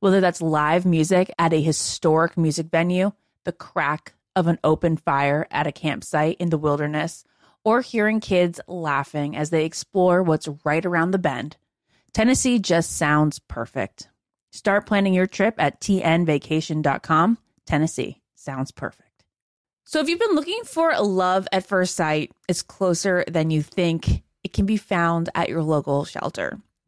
whether that's live music at a historic music venue, the crack of an open fire at a campsite in the wilderness, or hearing kids laughing as they explore what's right around the bend. Tennessee just sounds perfect. Start planning your trip at tnvacation.com. Tennessee sounds perfect. So, if you've been looking for a love at first sight, it's closer than you think. It can be found at your local shelter.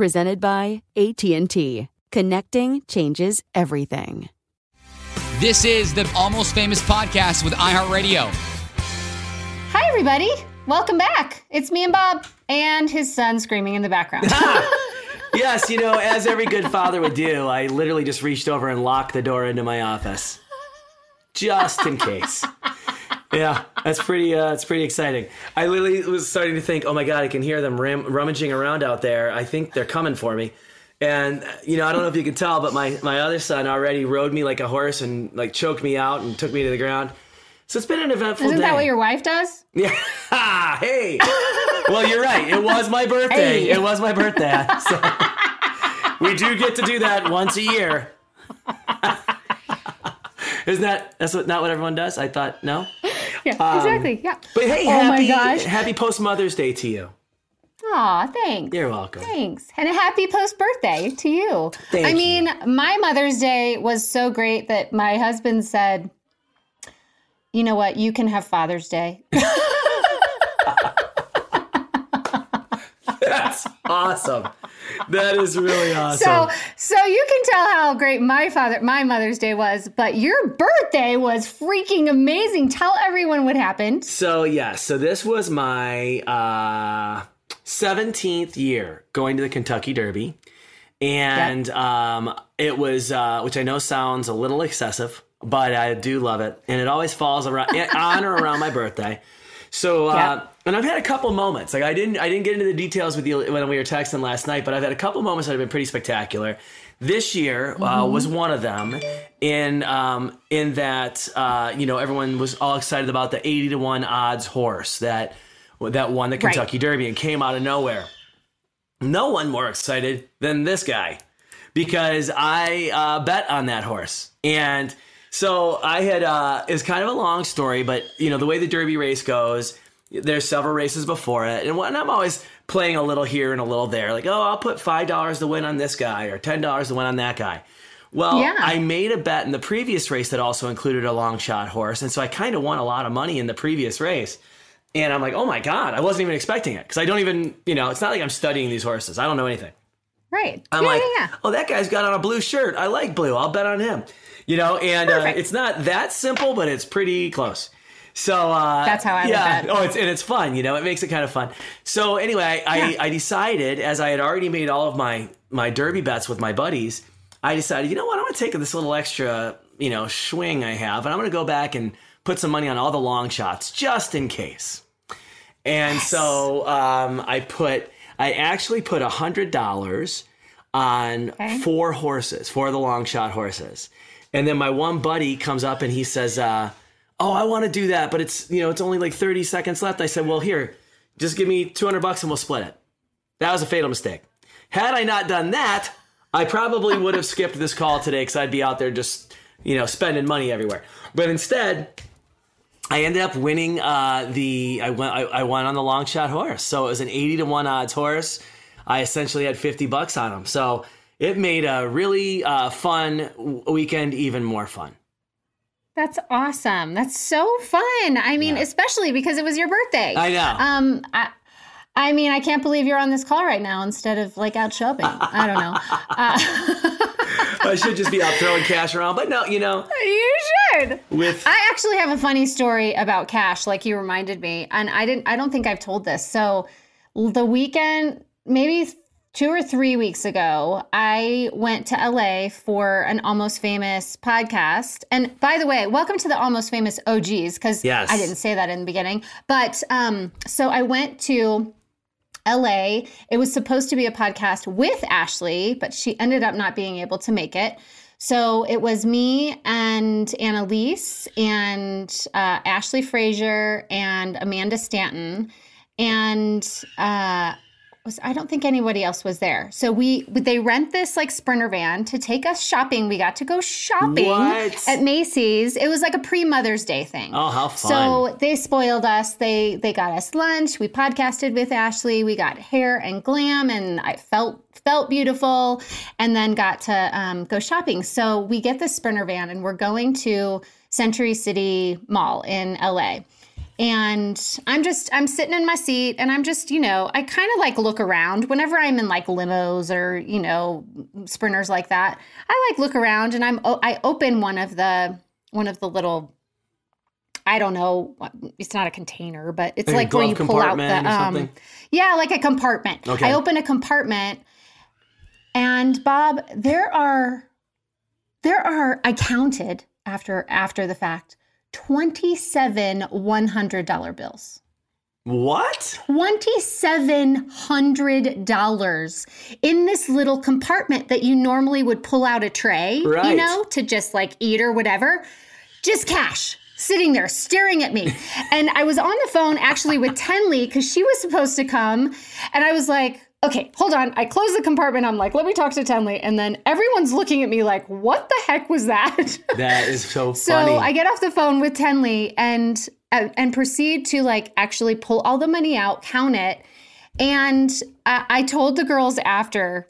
presented by AT&T. Connecting changes everything. This is the Almost Famous podcast with iHeartRadio. Hi everybody. Welcome back. It's me and Bob and his son screaming in the background. yes, you know, as every good father would do, I literally just reached over and locked the door into my office. Just in case yeah, that's pretty. Uh, it's pretty exciting. I literally was starting to think, oh my god, I can hear them ram- rummaging around out there. I think they're coming for me. And you know, I don't know if you can tell, but my my other son already rode me like a horse and like choked me out and took me to the ground. So it's been an eventful Isn't day. that what your wife does? Yeah. hey. well, you're right. It was my birthday. Hey. It was my birthday. So we do get to do that once a year. Isn't that that's what, not what everyone does? I thought no. Yeah, um, exactly. Yeah. But hey, oh happy, my gosh, happy post Mother's Day to you. Aw, thanks. You're welcome. Thanks. And a happy post birthday to you. Thank I you. mean, my Mother's Day was so great that my husband said, you know what, you can have Father's Day. That's awesome. That is really awesome. So, so you can tell how great my father, my Mother's Day was, but your birthday was freaking amazing. Tell everyone what happened. So yeah, so this was my uh, 17th year going to the Kentucky Derby, and um, it was, uh, which I know sounds a little excessive, but I do love it, and it always falls around on or around my birthday. So, uh, Yeah. And I've had a couple moments. Like I didn't, I didn't get into the details with you when we were texting last night, but I've had a couple moments that have been pretty spectacular. This year uh, was one of them. In um, in that uh, you know everyone was all excited about the eighty to one odds horse that that won the Right. Kentucky Derby and came out of nowhere. No one more excited than this guy because I uh, bet on that horse. And so I had, uh, it's kind of a long story, but you know, the way the Derby race goes, there's several races before it. And when I'm always playing a little here and a little there, like, oh, I'll put $5 to win on this guy or $10 to win on that guy. Well, Yeah. I made a bet in the previous race that also included a long shot horse. And so I kind of won a lot of money in the previous race. And I'm like, oh my God, I wasn't even expecting it. Because I don't even, you know, it's not like I'm studying these horses. I don't know anything. Right. I'm yeah, like, yeah, yeah. oh, that guy's got on a blue shirt. I like blue. I'll bet on him. You know, and uh, it's not that simple, but it's pretty close. So uh, That's how I yeah. Oh, it's and it's fun. You know, it makes it kind of fun. So anyway, I, I decided as I had already made all of my my derby bets with my buddies, I decided, you know what, I'm going to take this little extra, you know, swing I have, and I'm going to go back and put some money on all the long shots just in case. And so um, I put, I actually put a hundred dollars on Okay. four horses, four of the long shot horses. And then my one buddy comes up and he says, uh, "Oh, I want to do that, but it's you know it's only like 30 seconds left." I said, "Well, here, just give me 200 bucks and we'll split it." That was a fatal mistake. Had I not done that, I probably would have skipped this call today because I'd be out there just you know spending money everywhere. But instead, I ended up winning uh, the I went I, I on the long shot horse. So it was an 80 to 1 odds horse. I essentially had 50 bucks on him. So it made a really uh, fun weekend even more fun. That's awesome. That's so fun. I mean, especially because it was your birthday. I know. Um, I, I mean, I can't believe you're on this call right now instead of like out shopping. I don't know. Uh, I should just be out throwing cash around, but no, you know, you should. with I actually have a funny story about cash, like you reminded me, and I didn't. I don't think I've told this. So, the weekend, maybe two or three weeks ago, I went to LA for an Almost Famous podcast. And by the way, welcome to the Almost Famous OGs, because Yes. I didn't say that in the beginning. But um, so I went to LA. It was supposed to be a podcast with Ashley, but she ended up not being able to make it. So it was me and Annalise and uh, Ashley Frazier and Amanda Stanton. And uh, was I don't think anybody else was there. So we they rent this like sprinter van to take us shopping. We got to go shopping What? at Macy's. It was like a pre Mother's Day thing. oh how fun. So they spoiled us. They they got us lunch. We podcasted with Ashley. We got hair and glam, and I felt felt beautiful. And then got to um, go shopping. So we get this sprinter van, and we're going to Century City Mall in LA. And I'm just I'm sitting in my seat, and I'm just you know I kind of like look around whenever I'm in like limos or you know sprinters like that. I like look around, and I'm I open one of the one of the little I don't know. It's not a container, but it's Like like, where you pull out the um, yeah, like a compartment. Okay. I open a compartment, and Bob, there are there are I counted after after the fact twenty seven one hundred dollar bills. what? $2,700 in this little compartment that you normally would pull out a tray, you know, to just like eat or whatever. Just cash sitting there staring at me. and I was on the phone actually with Tenley because she was supposed to come. And I was like, okay, hold on. I close the compartment. I'm like, let me talk to Tenley. And then everyone's looking at me like, what the heck was that? That is so, So funny. So I get off the phone with Tenley and and and proceed to like actually pull all the money out, count it, and I, I told the girls after,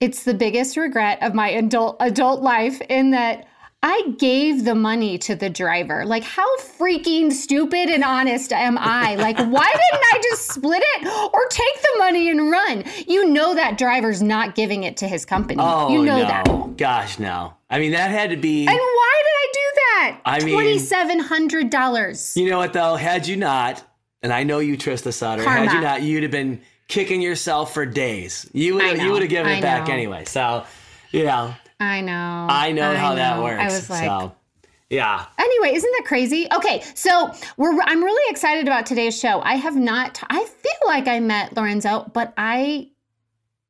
it's the biggest regret of my adult adult life in that I gave the money to the driver. Like, how freaking stupid and honest am I? Like, why didn't I just split it or take the money and run? You know that driver's not giving it to his company. Oh, you know no. that. Gosh, no. I mean, that had to be. And why did I do that? I mean- twenty-seven hundred dollars. You know what though? Had you not, and I know you, Trista Sutter, had you not, you'd have been kicking yourself for days. You would you would have given I it back know. anyway. So, you know, I know. I know how that works. I was like, so, yeah. Anyway, isn't that crazy? Okay, so we're I'm really excited about today's show. I have not I feel like I met Lorenzo, but I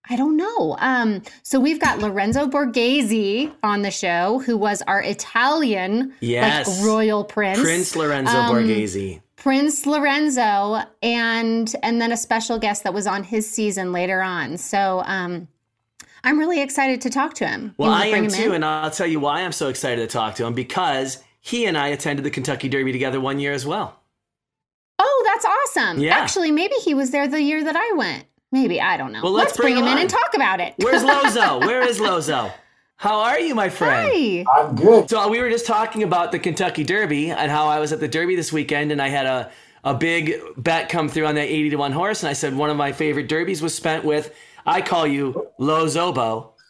I don't know. Um so we've got Lorenzo Borghese on the show who was our Italian Yes. like royal prince. Prince Lorenzo Um, Borghese. Prince Lorenzo and and then a special guest that was on his season later on. So um I'm really excited to talk to him. Well, I bring am too, in? and I'll tell you why I'm so excited to talk to him because he and I attended the Kentucky Derby together one year as well. Oh, that's awesome. Yeah. Actually, maybe he was there the year that I went. Maybe, I don't know. Well, let's bring bring, him him in and talk about it. Where's Lozo? Where is Lozo? How are you, my friend? Hi. I'm good. So uh, we were just talking about the Kentucky Derby and how I was at the Derby this weekend and I had a, a big bet come through on that 80 to 1 horse. And I said one of my favorite derbies was spent with, I call you Lozobo.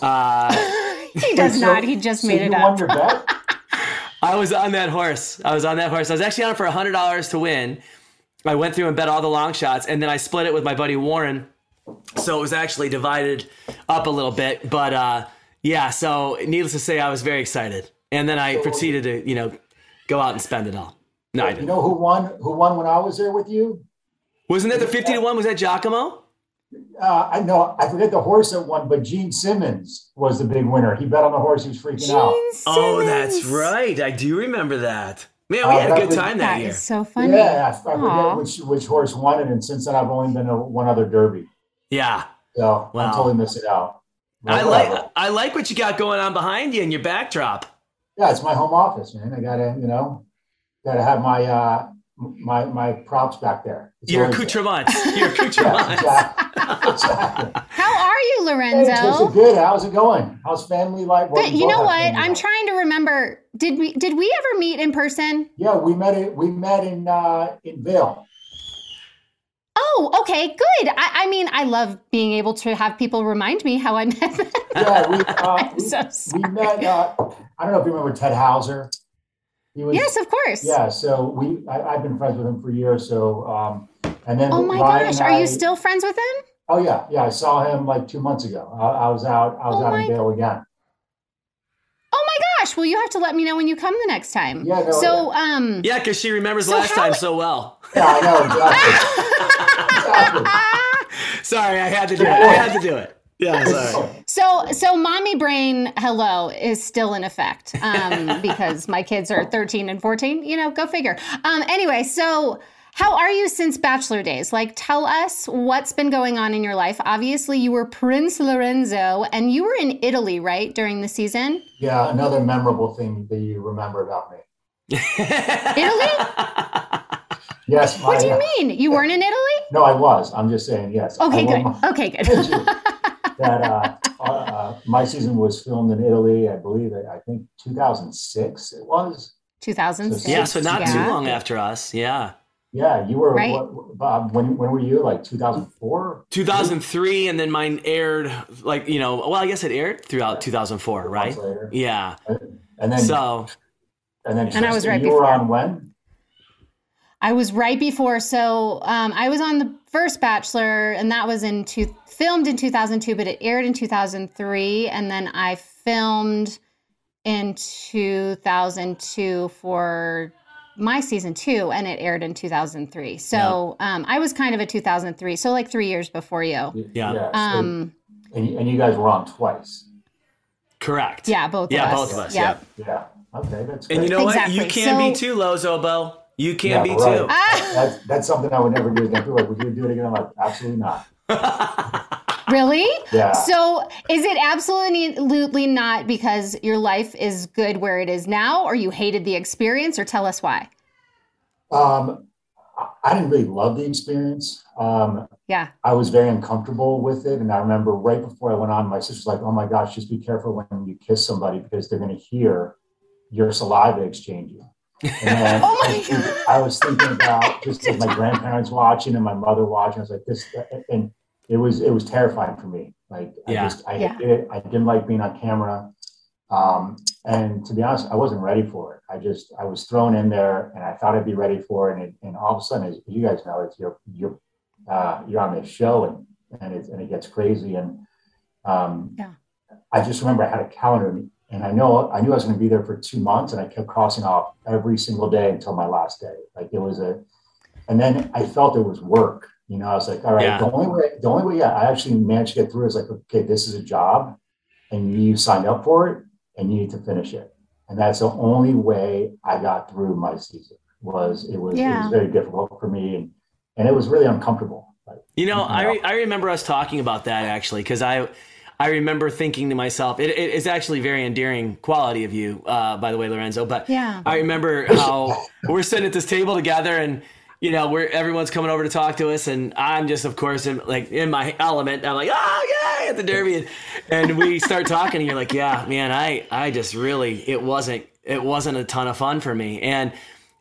Uh, He does So- not. He just so made you it won up. your bet? I was on that horse. I was on that horse. I was actually on it for $100 to win. I went through and bet all the long shots and then I split it with my buddy Warren. So it was actually divided up a little bit. But uh, yeah, so needless to say, I was very excited. And then I proceeded to, you know, go out and spend it all. No, I You didn't. You know who won? Who won when I was there with you? Wasn't that the 50 to 1? Was that Giacomo? Uh, I know I forget the horse that won, but Gene Simmons was the big winner. He bet on the horse. He was freaking out. Gene Oh, that's right. I do remember that. Man, Uh, we had a good was- time that That year. is so funny. Yeah, I, I forget which which horse won it, and since then I've only been to one other Derby, Yeah. so Wow. I'm totally missing out. But I whatever. like I like what you got going on behind you and your backdrop. Yeah, it's my home office, man. I gotta, you know, gotta have my uh my my props back there. It's Your always there. accoutrements. Your Yeah, accoutrements. exactly. exactly. How are you, Hey, Lorenzo? Trista, good. How's it going? How's family life? Well, But you know what? I'm life. trying to remember. Did we did we ever meet in person? Yeah, we met it. We met in uh, in Vail. Oh, okay, good. I, I mean, I love being able to have people remind me how I met them. Yeah, we uh, I'm we, so we met. Uh, I don't know if you remember Ted Hauser. He was. Yes, of course. Yeah. So we. I, I've been friends with him for years. So um, and then. Oh my Ryan gosh, are I- you still friends with him? Oh yeah, yeah. I saw him like two months ago. I, I was out. I was Oh out my- in Vail again. Oh my gosh! Well, you have to let me know when you come the next time. Yeah, no, so, um, Yeah, because she remembers So last how- time so well. Yeah, I know exactly. exactly. Sorry, I had to do it. I had to do it. Yeah, sorry. so, so, mommy brain, hello, is still in effect um, because my kids are thirteen and fourteen. You know, go figure. Um, anyway, so. How are you since bachelor days? Like, tell us what's been going on in your life. Obviously, you were Prince Lorenzo and you were in Italy, right, during the season? Yeah, another memorable thing that you remember about me. Italy? Yes. What do my- you mean? You weren't in Italy? No, I was. I'm just saying yes. Okay, won good. my- Okay, good. That uh, uh, uh, my season was filmed in Italy. I believe it. I think 2006 it was. 2006. yeah, so not too long after us. Yeah. Yeah, you were. Right. What, Bob, when when were you? Like 2004. 2003, and then mine aired, like, you know, well, I guess it aired throughout 2004, right? Later. Yeah. And then So, and then And I was right you were before. on when? I was right before. So um, I was on the first Bachelor, and that was in two, filmed in 2002, but it aired in 2003. And then I filmed in 2002 for my season two, and it aired in 2003. So um, I was kind of a 2003, so like three years before you. Yeah. so- Um, and, and you guys were on twice. correct. yeah, both Yeah, of us. both of us. Yep. Yeah. Yeah. Okay, that's. Good. And you know Exactly. what? You can be So- too, Lozobo. You can Yeah, be right. too. Ah, That's that's something I would never do again. People are like, would you do it again? I'm like, absolutely not. really? Yeah. So is it absolutely not because your life is good where it is now, or you hated the experience, or tell us why? Um, I- didn't really love the experience. Um, Yeah. I was very uncomfortable with it. And I remember right before I went on, my sister's like, oh my gosh, just be careful when you kiss somebody because they're going to hear your saliva exchanging. And Oh my I, was thinking- I was thinking about just my grandparents watching and my mother watching. I was like, this, and it was, it was terrifying for me. Like, I Yeah. just, I Yeah. hated it. I didn't like being on camera. Um, and to be honest, I wasn't ready for it. I just, I was thrown in there and I thought I'd be ready for it. And, it, and all of a sudden, as you guys know, it's you're, you're, uh, you're on this show and, and it, and it gets crazy. And, um, Yeah. I just remember I had a calendar and I know, I knew I was going to be there for two months and I kept crossing off every single day until my last day. Like it was a, and then I felt it was work. You know, I was like, all right, Yeah. the only way, the only way yeah, I actually managed to get through is like, okay, this is a job and you signed up for it and you need to finish it. And that's the only way I got through my season was it was, it was very difficult for me and, and it was really uncomfortable. Like, You know, I, re- I remember us talking about that actually because I I remember thinking to myself, it, it is actually very endearing quality of you, uh, by the way, Lorenzo. But Yeah. I remember how we're sitting at this table together and you know we're everyone's coming over to talk to us and I'm just of course in, like in my element. I'm like, oh yeah, at the derby, and, and we start talking and you're like, yeah, man, I I just really it wasn't it wasn't a ton of fun for me and.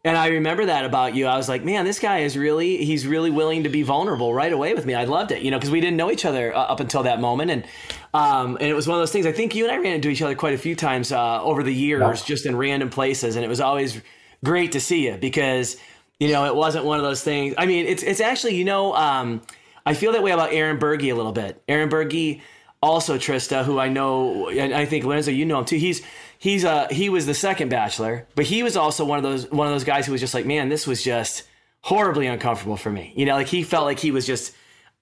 And I remember that about you. I was like, man, this guy is really, he's really willing to be vulnerable right away with me. I loved it, you know, because we didn't know each other uh, up until that moment. And, um, and it was one of those things, I think you and I ran into each other quite a few times uh, over the years, Yeah. just in random places. And it was always great to see you because, you know, it wasn't one of those things. I mean, it's, it's actually, you know, um, I feel that way about Aaron Buerge a little bit. Aaron Buerge, also Trista, who I know, and I think Lorenzo, you know him too. He's he's uh he was the second bachelor, but he was also one of those one of those guys who was just like, man, this was just horribly uncomfortable for me. You know, like he felt like he was just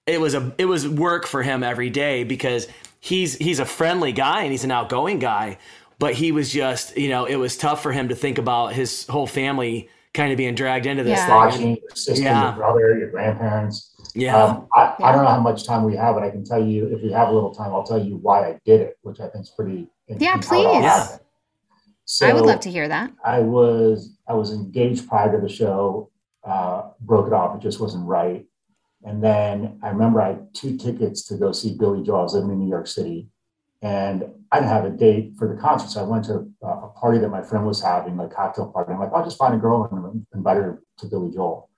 it was a it was work for him every day because he's he's a friendly guy and he's an outgoing guy, but he was just you know it was tough for him to think about his whole family kind of being dragged into this Yeah. thing. watching your sister, Yeah. your brother, your grandparents. Yeah. Um, I, Yeah. I don't know how much time we have, but I can tell you if we have a little time, I'll tell you why I did it, which I think is pretty. Yeah, interesting how please. Yeah. So I would love to hear that. I was I was engaged prior to the show, uh, broke it off. It just wasn't right. And then I remember I had two tickets to go see Billy Joel. I living in New York City, and I didn't have a date for the concert. So I went to a, party that my friend was having, like cocktail party. I'm like, I'll just find a girl and invite her to Billy Joel.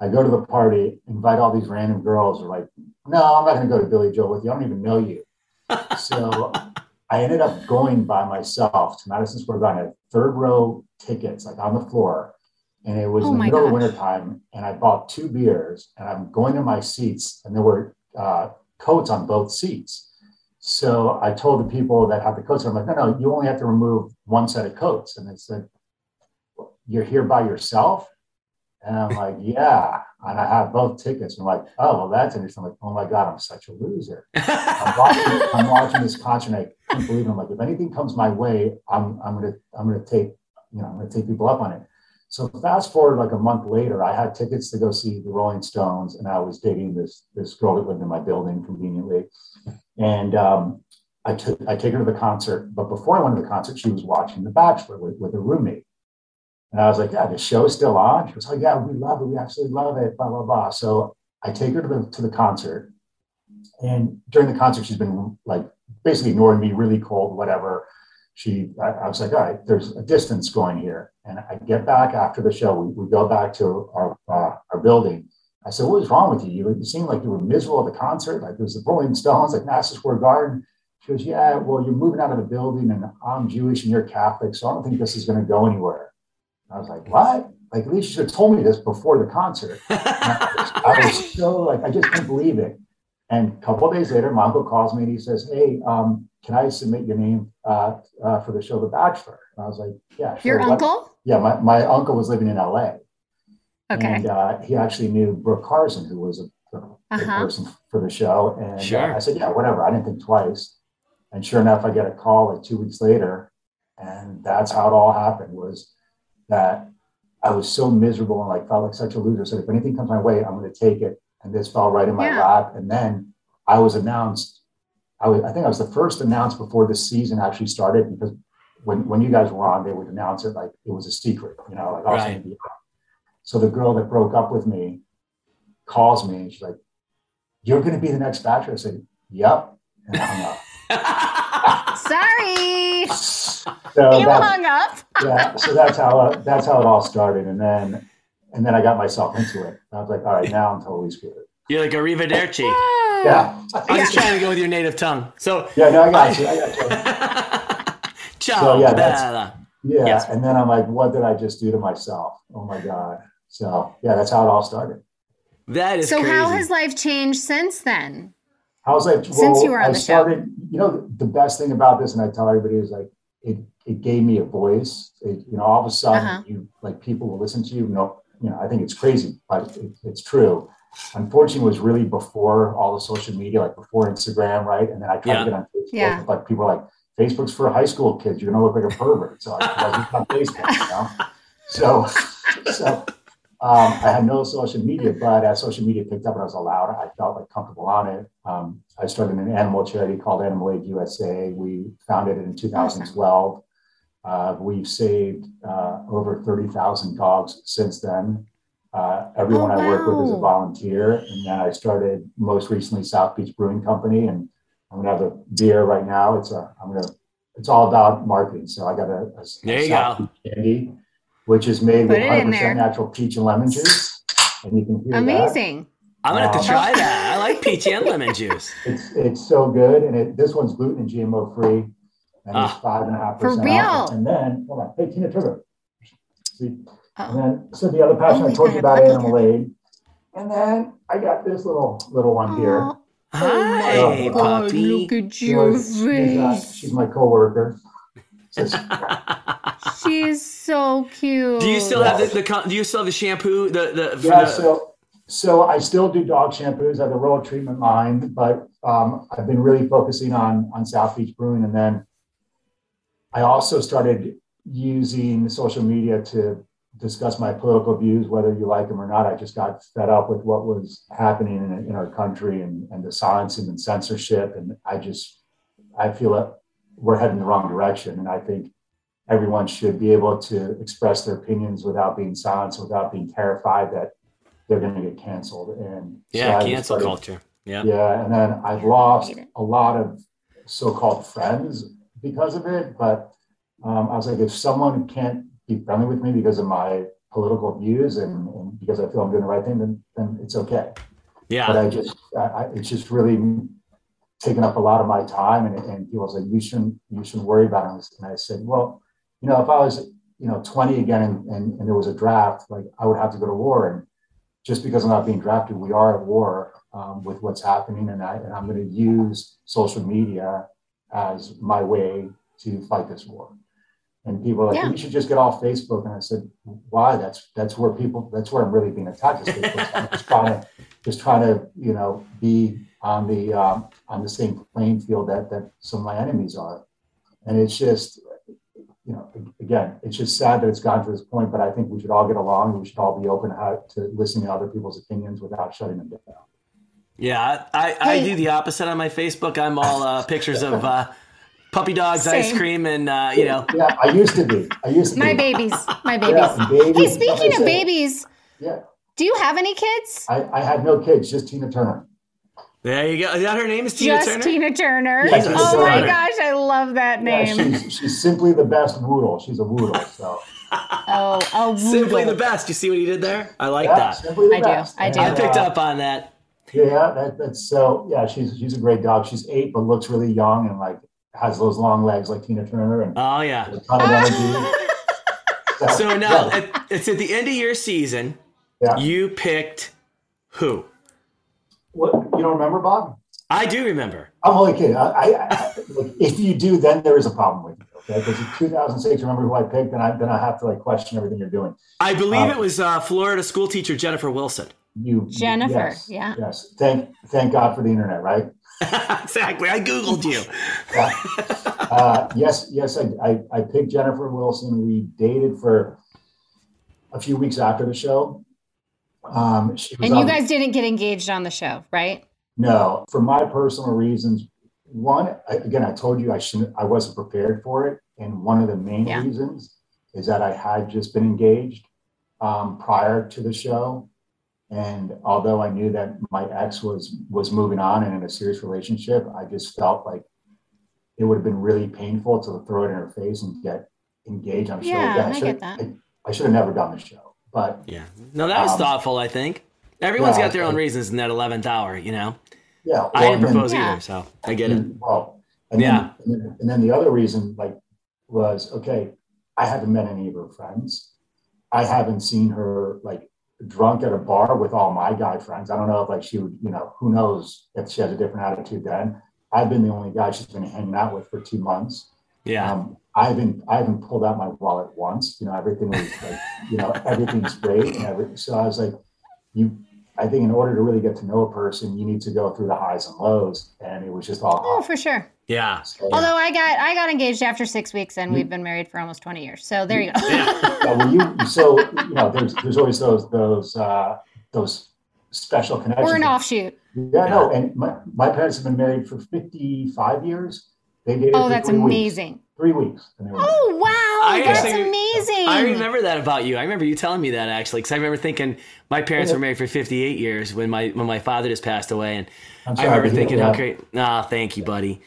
I go to the party, invite all these random girls. Are like, no, I'm not going to go to Billy Joel with you. I don't even know you. So I ended up going by myself to Madison Square Garden. I had third row tickets, like on the floor. And it was Oh in the middle of gosh. winter time. And I bought two beers and I'm going to my seats, and there were uh, coats on both seats. So I told the people that had the coats, I'm like, no, no, you only have to remove one set of coats. And they said, You're here by yourself? And I'm like, Yeah. And I have both tickets. And I'm like, Oh, well, that's interesting. I'm like, Oh my God, I'm such a loser. I'm watching, I'm watching this concert. And I can't believe it. I'm like, if anything comes my way, I'm I'm gonna I'm gonna take you know I'm gonna take people up on it. So fast forward like a month later, I had tickets to go see the Rolling Stones, and I was dating this this girl that lived in my building conveniently, and um, I took I take her to the concert. But before I went to the concert, she was watching The Bachelor with, with a roommate, and I was like, "Yeah, the show's still on." She was like, "Yeah, we love it. We absolutely love it." Blah blah blah. So I take her to the to the concert, and during the concert, she's been like basically ignoring me, really cold, whatever. She, I, I was like, all right, there's a distance going here. And I get back after the show. We, we go back to our uh, our building. I said, what was wrong with you? You, you seemed like you were miserable at the concert. Like it was the Rolling Stones, like Madison Square Garden. She goes, yeah, well, you're moving out of the building, and I'm Jewish and you're Catholic, so I don't think this is going to go anywhere. I was like, what? Like at least you should have told me this before the concert. I, was, I was so like, I just couldn't believe it. And a couple of days later, my uncle calls me and he says, "Hey, um, can I submit your name uh, uh, for the show The Bachelor?" And I was like, "Yeah, sure." Your What- uncle? Yeah, my, my uncle was living in LA, Okay. and uh, he actually knew Brooke Carson, who was a, a good Uh-huh. person for the show. And uh, Sure. I said, "Yeah, whatever." I didn't think twice. And sure enough, I get a call like two weeks later, and that's how it all happened. Was that I was so miserable and like felt like such a loser. So if anything comes my way, I'm going to take it. And this fell right in my Yeah. lap. And then I was announced. I was, I think I was the first announced before the season actually started because when, when you guys were on, they would announce it like it was a secret, you know, like I was Right. going be. So the girl that broke up with me calls me and she's like, You're going to be the next bachelor. I said, Yep. And I hung up. Sorry. So you that's- hung up. yeah, so that's how uh, that's how it all started, and then and then I got myself into it. I was like, all right, now I'm totally screwed. You're like arrivederci. Yeah, I was just trying to go with your native tongue. So yeah, no, I got you. I got you. ciao. So, yeah, that's- da, da. Yeah, Yes. and then I'm like, what did I just do to myself? Oh my god. So yeah, that's how it all started. That is So crazy. how has life changed since then? I was like, Since you were on I the show. you know, the best thing about this, and I tell everybody is like, it, it gave me a voice. It, you know, all of a sudden, Uh-huh. you like people will listen to you. No, you know, I think it's crazy, but it, it's true. Unfortunately, it was really before all the social media, like before Instagram, right? And then I tried Yeah. to get on Facebook, Yeah. but people are like, Facebook's for high school kids. You're gonna look like a pervert. So I wasn't on Facebook, you know. So, so um, I had no social media, but as social media picked up and I was allowed, I felt like comfortable on it. Um, I started an animal charity called Animal Aid USA. We founded it in 2012. Uh, we've saved uh, over 30,000 dogs since then. Uh, everyone Oh, I work with is a volunteer. And then I started most recently South Beach Brewing Company. And I'm going to have a beer right now. It's a, I'm going to, it's all about marketing. So I got a, a There you South go. Beach candy, which is made Put with 100% natural peach and lemon juice. And you can hear that. Amazing. I'm gonna have to Um, try that. I like peach and lemon juice. It's it's so good, and it this one's gluten and GMO free, and it's Ah. five and a half For real? off. And then hold on, hey Tina Turner. See, and Oh. then so the other passion Oh I told God, you about love Animal Aid, and then I got this little little one here. Oh, Hi, God, puppy. look at She she's, uh, she's my coworker. Says, She's so cute. Do you still have the, the do you still have the shampoo? The the yeah, the, so so I still do dog shampoos. I have a Royal Treatment line, but um, I've been really focusing on on South Beach Brewing, and then I also started using social media to discuss my political views, whether you like them or not. I just got fed up with what was happening in, in our country and, and the silencing and censorship, and I just I feel that we're heading the wrong direction, and I think everyone should be able to express their opinions without being silenced, without being terrified that they're going to get canceled. And yeah I just cancel started- culture. Yeah. Yeah, and then I've lost a lot of so-called friends because of it. But um, I was like, if someone can't be friendly with me because of my political views and, and because I feel I'm doing the right thing, then then it's okay. Yeah. But I just, I, I, it's just really taken up a lot of my time. And, and people was like, you shouldn't, you shouldn't worry about it. And I said, well, you know, if I was, you know, 20 again and, and, and there was a draft, like I would have to go to war. And just because I'm not being drafted, we are at war um, with what's happening. And, I, and I'm going to use social media as my way to fight this war. And people are like, Yeah. you should just get off Facebook. And I said, why? That's that's where people. That's where I'm really being attacked. Is Facebook. I'm just trying to just trying to you know be on the um, on the same playing field that that some of my enemies are. And it's just you know again, it's just sad that it's gotten to this point. But I think we should all get along. We should all be open to, to listening to other people's opinions without shutting them down. Yeah, I, I Hey. do the opposite on my Facebook. I'm all uh, pictures of uh, puppy dogs, ice cream, and uh, you know. Yeah, I used to be. I used to My be. babies. My babies. Yeah, babies. Hey, speaking of said, babies, Yeah, do you have any kids? I, I had no kids, just Tina Turner. There you go. Is that her name? Is Tina Just Turner? Tina Turner. Yeah, Tina oh my gosh, I love that Yeah, name. she's she's simply the best whoodle. She's a whoodle. So oh, oh, Simply the best. You see what he did there? I like yeah, that. simply the I do, best. I do. I picked uh, up on that. Yeah, that, that's so. Yeah, she's she's a great dog. She's eight, but looks really young and like has those long legs like Tina Turner and Oh yeah. a ton of energy. So now yeah, it- it's at the end of your season. yeah. You picked who? what you don't remember, Bob? I do remember. I'm only kidding. I, I, I like, if you do, then there is a problem with you. Okay, because in 2006, remember who I picked, then I then I have to like question everything you're doing. I believe Um, it was uh, Florida school teacher Jennifer Wilson. You Jennifer, yes, yeah. yes. Thank thank God for the internet, right? exactly. I googled you. Yeah. uh, yes, yes, I, I, I picked Jennifer Wilson. We dated for a few weeks after the show. Um, she was And you on- guys didn't get engaged on the show, right? no, for my personal reasons. One, I, again, I told you I shouldn't, I wasn't prepared for it, and one of the main Yeah. reasons is that I had just been engaged, um, prior to the show. And although I knew that my ex was was moving on and in a serious relationship, I just felt like it would have been really painful to throw it in her face and get engaged on a show. Yeah, again. I should get that. I, I should have never done the show, but Yeah. No, that was Um, thoughtful, I think. Everyone's yeah, got their own I- reasons in that 11th hour, you know? yeah. I didn't and then- propose Yeah. either, so I get it. Well, and Yeah. then, and then and then the other reason like was okay. I haven't met any of her friends. I haven't seen her like drunk at a bar with all my guy friends. I don't know if like she would, you know, who knows if she has a different attitude then. I've been the only guy she's been hanging out with for two months. Yeah. Um, I haven't I haven't pulled out my wallet once. You know, everything was like, you know, everything's great and everything. So I was like, you I think in order to really get to know a person, you need to go through the highs and lows. And it was just all Oh, for sure. Yeah. So- Although I got I got engaged after six weeks and we've been married for almost twenty years. So there you go. yeah, well, you so you know there's there's always those those uh, those special connections. We're an offshoot. Yeah, no, and my, my parents have been married for 55 years. They dated. Oh, for that's three weeks. amazing. Three weeks. And they Oh wow, I that's actually- amazing. I remember that about you. I remember you telling me that actually, because I remember thinking my parents were married for 58 years when my when my father just passed away, and I'm I remember thinking how great. Ah, thank you, buddy.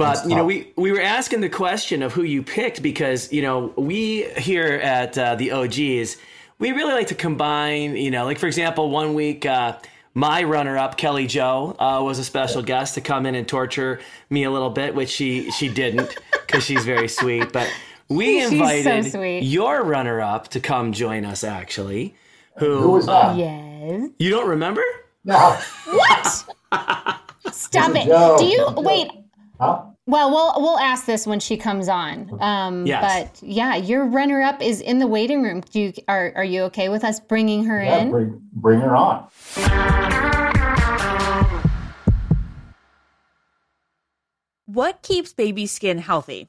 But you know, we we were asking the question of who you picked because you know we here at uh, the OGs we really like to combine. You know, like for example, one week. Uh, my runner-up, Kelly Jo, uh, was a special guest to come in and torture me a little bit, which she she didn't because she's very sweet. But we She's so invited sweet. your runner-up to come join us. Actually, who, Who was uh, that? Yes. you don't remember? No. What? Stop it. joke. Do you It's wait? Huh? Well, we'll we'll ask this when she comes on. Um, Yes. But yeah, your runner up is in the waiting room. Do you are are you okay with us bringing her Yeah, in? bring, bring her on. What keeps baby skin healthy?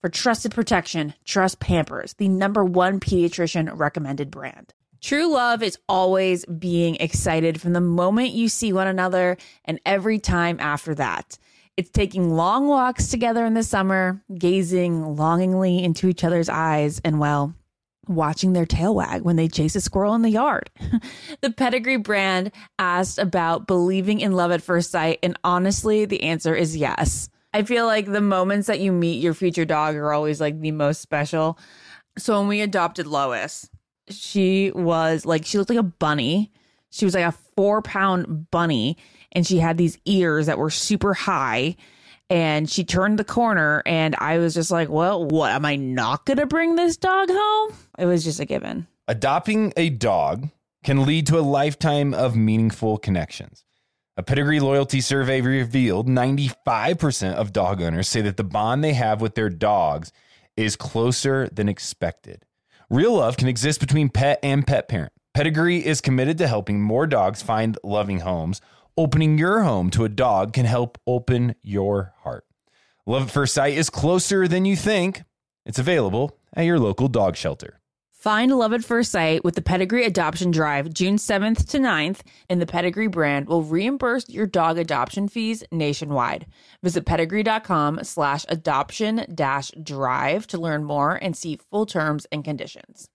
For trusted protection, trust Pampers, the number one pediatrician recommended brand. True love is always being excited from the moment you see one another and every time after that. It's taking long walks together in the summer, gazing longingly into each other's eyes, and well, watching their tail wag when they chase a squirrel in the yard. the Pedigree brand asked about believing in love at first sight, and honestly, the answer is yes. I feel like the moments that you meet your future dog are always like the most special. So when we adopted Lois, she was like, she looked like a bunny. She was like a four pound bunny, and she had these ears that were super high. And she turned the corner, and I was just like, well, what? Am I not going to bring this dog home? It was just a given. Adopting a dog can lead to a lifetime of meaningful connections. A pedigree loyalty survey revealed 95% of dog owners say that the bond they have with their dogs is closer than expected. Real love can exist between pet and pet parent. Pedigree is committed to helping more dogs find loving homes. Opening your home to a dog can help open your heart. Love at First Sight is closer than you think. It's available at your local dog shelter. Find love at first sight with the Pedigree Adoption Drive June 7th to 9th, and the Pedigree brand will reimburse your dog adoption fees nationwide. Visit pedigree.com slash adoption dash drive to learn more and see full terms and conditions.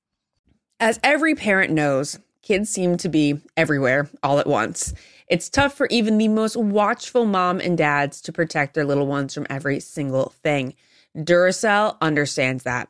As every parent knows, kids seem to be everywhere all at once. It's tough for even the most watchful mom and dads to protect their little ones from every single thing. Duracell understands that.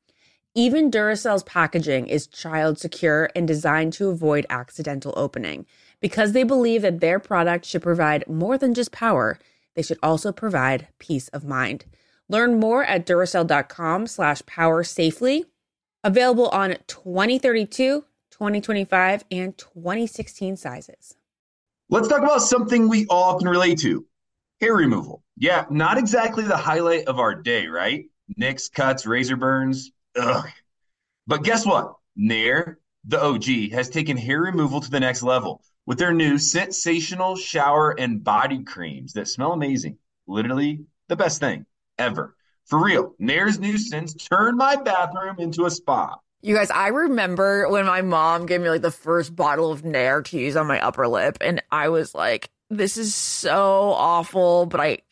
Even Duracell's packaging is child secure and designed to avoid accidental opening. Because they believe that their product should provide more than just power, they should also provide peace of mind. Learn more at Duracell.com slash power safely. Available on 2032, 2025, and 2016 sizes. Let's talk about something we all can relate to hair removal. Yeah, not exactly the highlight of our day, right? Nicks, cuts, razor burns. Ugh. But guess what? Nair, the OG, has taken hair removal to the next level with their new sensational shower and body creams that smell amazing. Literally the best thing ever. For real, Nair's new scents turned my bathroom into a spa. You guys, I remember when my mom gave me like the first bottle of Nair to use on my upper lip, and I was like, this is so awful, but I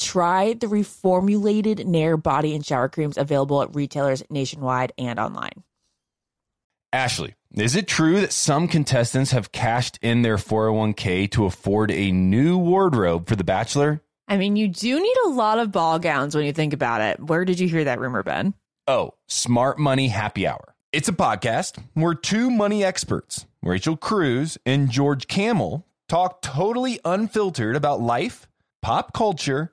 Try the reformulated Nair body and shower creams available at retailers nationwide and online. Ashley, is it true that some contestants have cashed in their 401k to afford a new wardrobe for The Bachelor? I mean, you do need a lot of ball gowns when you think about it. Where did you hear that rumor, Ben? Oh, Smart Money Happy Hour. It's a podcast where two money experts, Rachel Cruz and George Kamel, talk totally unfiltered about life, pop culture,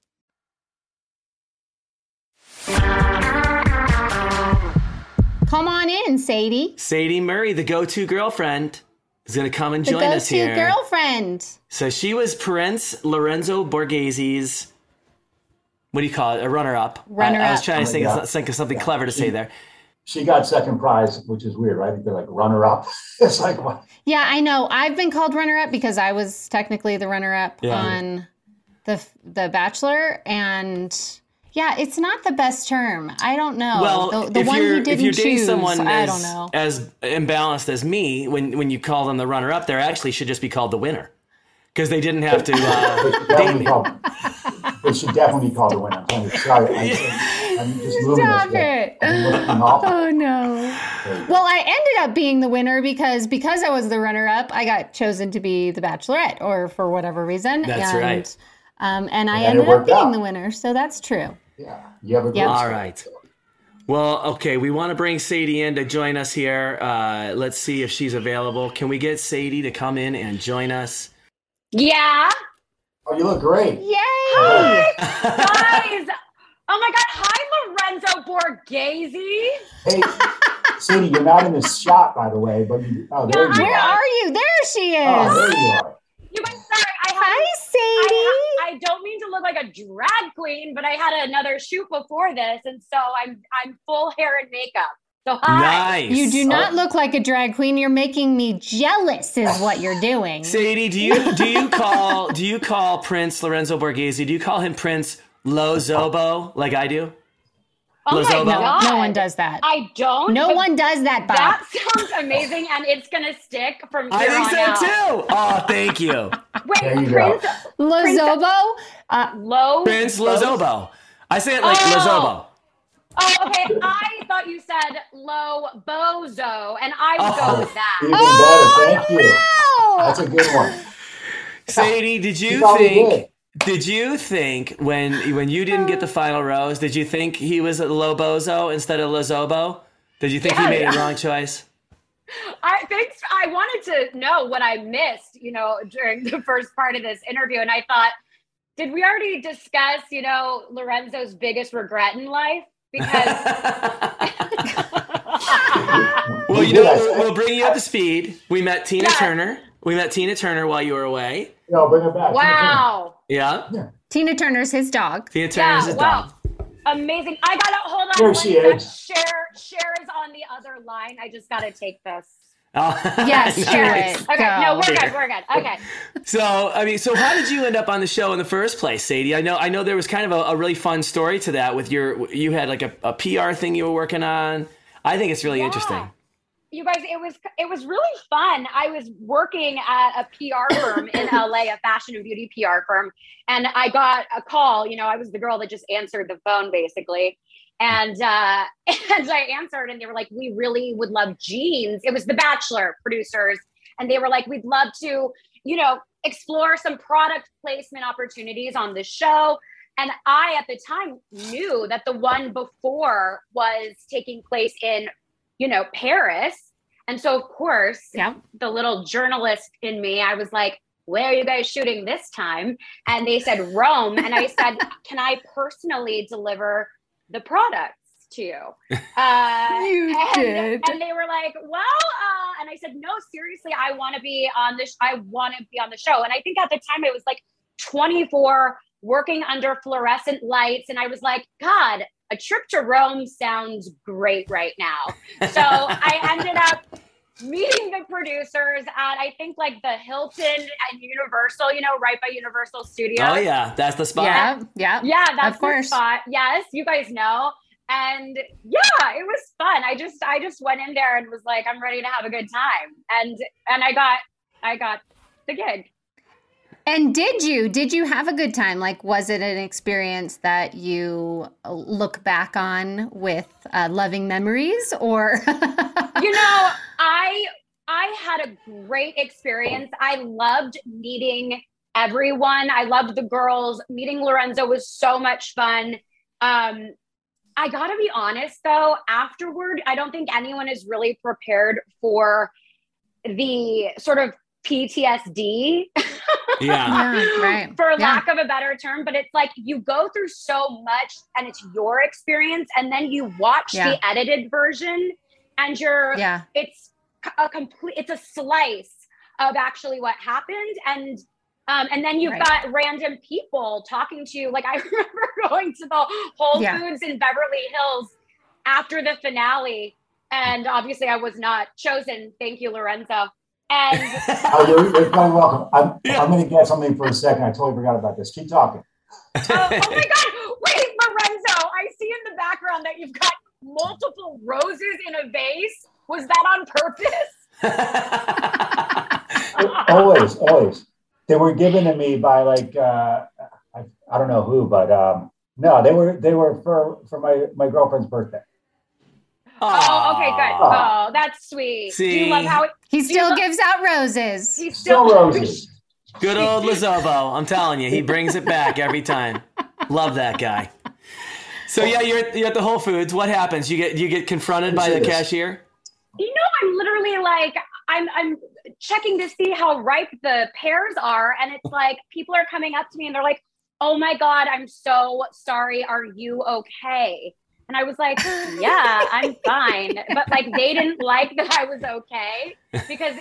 Come on in, Sadie. Sadie Murray, the go-to girlfriend, is going to come and The join us go-to here. girlfriend. So she was Prince Lorenzo Borghese's. What do you call it? A runner-up. Runner I- up. I, was trying to oh think, Yeah. of, think of something clever to say there. She got second prize, which is weird, right? They're like runner up. it's like what? Yeah, I know. I've been called runner up because I was technically the runner up Yeah. on the the Bachelor, and yeah, it's not the best term. I don't know. Well, the, the if one you're he didn't if you're dating choose, someone I as, don't know. as imbalanced as me, when when you call them the runner-up, they actually should just be called the winner because they didn't have to They uh, should date definitely me. call. They should definitely be called the winner. I'm telling. Sorry, I, I'm just Stop it. I'm off. Oh no. Well, I ended up being the winner because because I was the runner up, I got chosen to be the bachelorette or for whatever reason. That's and, right. Um, and I And it ended up being out. the winner, so that's true. Yeah, you have a Yep. great All story. Well, okay, we want to bring Sadie in to join us here. Uh, let's see if she's available. Can we get Sadie to come in and join us? Yeah. Oh, you look great. Yay! Hi. Guys. Oh my God. Hi, Lorenzo Borghese. Hey, Sadie, you're not in the shot, by the way, but you, oh, there Yeah, you Where are. are you? There she is. Oh, there you are. You guys, sorry. I Hi. Sadie. I, I don't mean to look like a drag queen, but I had another shoot before this, and so I'm I'm full hair and makeup. So hi. Nice. You do oh. not look like a drag queen. You're making me jealous, is what you're doing. Sadie, do you do you call do you call Prince Lorenzo Borghese? Do you call him Prince Lo Zobo like I do? Oh my Lozobo? no, God. no one does that. I don't. No one does that, Bob. That sounds amazing, and it's gonna stick from here I think on so out. too. Oh, thank you, Wait, There you go. Prince Lozobo? Uh, Low Prince Lozobo. I say it like Oh. Lozobo. Oh, okay. I thought you said low bozo, and I would Oh. go with that. Even better. Thank you. oh, That's a good one. Sadie, did you probably think? Did. You think when when you didn't get the final rose? Did you think he was a Lobozo instead of Lozobo? Did you think he Yeah. made a wrong choice? I think I wanted to know what I missed, you know, during the first part of this interview, and I thought, did we already discuss, you know, Lorenzo's biggest regret in life? Because well, you know, we'll, we'll bring you up to speed. We met Tina Yeah. Turner. We met Tina Turner while you were away. No, bring her back. wow, Yeah, Tina Turner's his dog. Tina Turner's Yeah, a wow. dog. amazing! I gotta hold on. There one she sec. is. Cher, Cher is on the other line. I just gotta take this. Oh, Yes, do nice. it. Okay, no, we're good. We're good. Okay. So, I mean, so how did you end up on the show in the first place, Sadie? I know, I know there was kind of a, a really fun story to that with your, you had like a, a PR thing you were working on. I think it's really Yeah. interesting. You guys it was it was really fun. I was working at a pr firm in la a fashion and beauty pr firm and i got a call you know i was the girl that just answered the phone basically. And uh and i answered and they were like we really would love jeans. It was the bachelor producers and they were like we'd love to you know explore some product placement opportunities on the show. And i at the time knew that the one before was taking place in you know, Paris. And so, of course, Yeah. the little journalist in me, I was like, where are you guys shooting this time? And they said Rome. And I said, can I personally deliver the products to you? Uh, You and, did. And they were like, well, uh, and I said, no, seriously, I want to be on this. I want to be on the show. And I think at the time it was like 24 working under fluorescent lights. And I was like, God, a trip to Rome sounds great right now. So I ended up meeting the producers at I think like the Hilton and Universal, you know, right by Universal Studios. Oh yeah, that's the spot. Yeah, yeah. Yeah, that's Of course. the spot. Yes, you guys know. And yeah, it was fun. I just I just went in there and was like, I'm ready to have a good time. And and I got I got the gig. And did you? Did you have a good time? Like, was it an experience that you look back on with uh, loving memories, or? you know, I I had a great experience. I loved meeting everyone. I loved the girls. Meeting Lorenzo was so much fun. Um, I gotta be honest though, afterward, I don't think anyone is really prepared for the sort of PTSD Yeah. Yeah, right. for Yeah. lack of a better term but it's like you go through so much and it's your experience and then you watch Yeah. the edited version and you're yeah, it's a complete it's a slice of actually what happened and um, and then you've Right. got random people talking to you like i remember going to the whole Yeah. foods in beverly hills after the finale and obviously i was not chosen thank you lorenzo and Oh, you're, you're very welcome. I'm, Yeah. I'm going to get something for a second. I totally forgot about this. Keep talking. oh, oh my god wait lorenzo i see in the background that you've got multiple roses in a vase was that on purpose always, always. They were given to me by like uh, I, I don't know who, but um, no, they were they were for for my my girlfriend's birthday. Oh, oh okay good oh. oh that's sweet do you love how he still lo- gives out roses. he's Still still roses. Good old Lozobo. I'm telling you, he brings it back every time. Love that guy. So yeah, you're at, you're at the Whole Foods. What happens? You get you get confronted by the Yes. cashier. You know, I'm literally like, I'm I'm checking to see how ripe the pears are, and it's like people are coming up to me and they're like, "Oh my god, I'm so sorry. Are you okay?" And I was like, "Yeah, I'm fine," but like they didn't like that I was okay because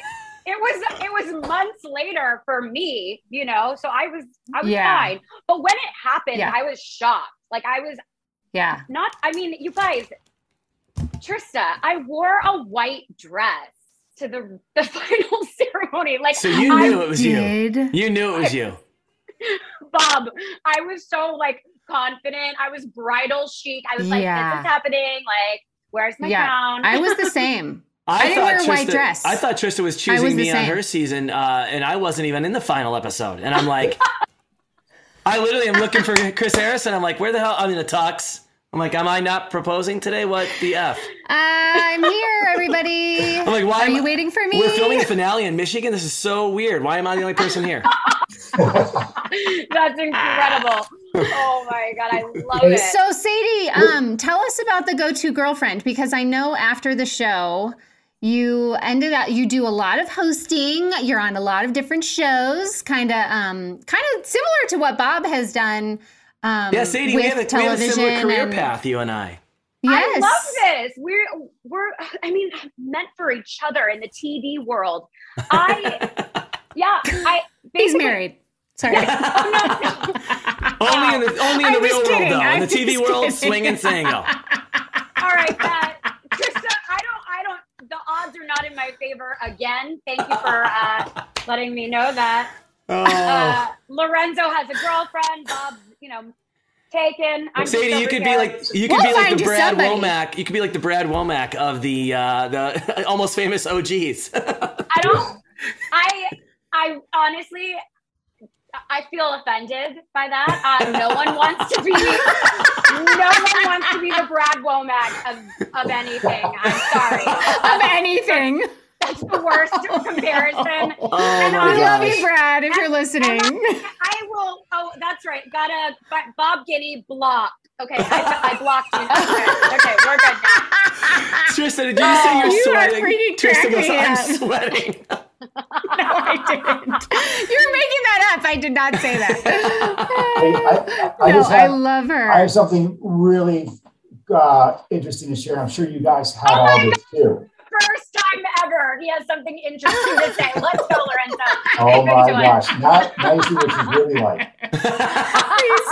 it was it was months later for me, you know. So I was I was Yeah. fine, but when it happened, Yeah. I was shocked. Like I was Yeah. not i mean you guys trista i wore a white dress to the the final ceremony like So you I- knew it was you. You knew it was you. bob i was so like confident i was bridal chic i was like Yeah. this is happening like where's my Yeah. crown I was the same. I didn't thought wear a white Trista- dress. I thought Trista was choosing was the me on her season, uh, and I wasn't even in the final episode. And I'm like, I literally am looking for Chris Harrison. I'm like, where the hell? I'm in a tux. I'm like, am I not proposing today? What the f? I'm here, everybody. I'm like, why Are you I- waiting for me? We're filming the finale in Michigan. This is so weird. Why am I the only person here? that's incredible oh my god i love it So Sadie, um, tell us about the go-to girlfriend because I know after the show you ended up you do a lot of hosting. You're on a lot of different shows, kind of um, kind of similar to what Bob has done. Um, Yeah, Sadie, with we have, a, we have a similar career and- path, you and I. Yes. I love this. We're we're I mean meant for each other in the TV world. I yeah, I He's married. Sorry. Only in the only in the real just world, though. In I'm the TV just world, kidding. swing and single. all right, that Trista, I don't I don't the odds are not in my favor again. Thank you for uh letting me know that. Oh. Uh Lorenzo has a girlfriend, Bob's, you know, taken. I'm just Sadie, you over could be like you could We'll be like the Brad somebody. Womack. You could be like the Brad Womack of the uh, the almost famous OGs. I don't. I I honestly, I feel offended by that. Uh, no one wants to be. No one wants to be the Brad Womack of, of anything. I'm sorry. of anything. That's the worst comparison. oh And my I We love you, Brad, if you're listening. and I will. Oh, that's right. Got a Bob Guiney blocked. Okay, I, I blocked you. Okay, okay, we're good now. Trista, did you just say you're You sweating? freaking Trista goes, I'm sweating. No, I didn't. You're making that up. I did not say that. I, I, I no, just I love her. I have something really uh, interesting to share. I'm sure you guys have Oh all my this too. First time ever, he has something interesting to say. Let's go, Lorenzo. Oh my gosh! Now, now you see what she's really like. Please,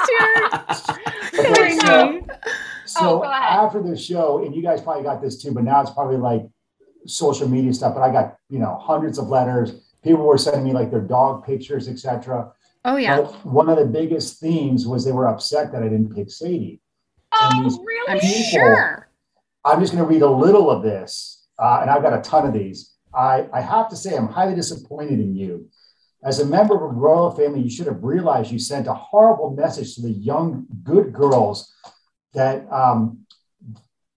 Okay, dear. so, me. so Oh, after the show, and you guys probably got this too, but now it's probably like social media stuff. But I got you know hundreds of letters. People were sending me like their dog pictures, etc. Oh yeah. But one of the biggest themes was they were upset that I didn't pick Sadie. Oh, really? I'm sure. I'm just going to read a little of this, uh, and I've got a ton of these. I, I have to say, I'm highly disappointed in you. As a member of a royal family, you should have realized you sent a horrible message to the young, good girls that um,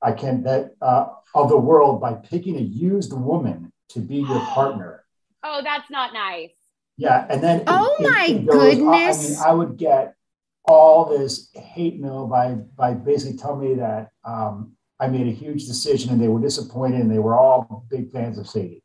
I can that uh, of the world by picking a used woman to be your partner. Oh, that's not nice. Yeah, and then Oh my goes- I- I goodness. mean, I would get all this hate mail by by basically telling me that um, I made a huge decision and they were disappointed and they were all big fans of Sadie.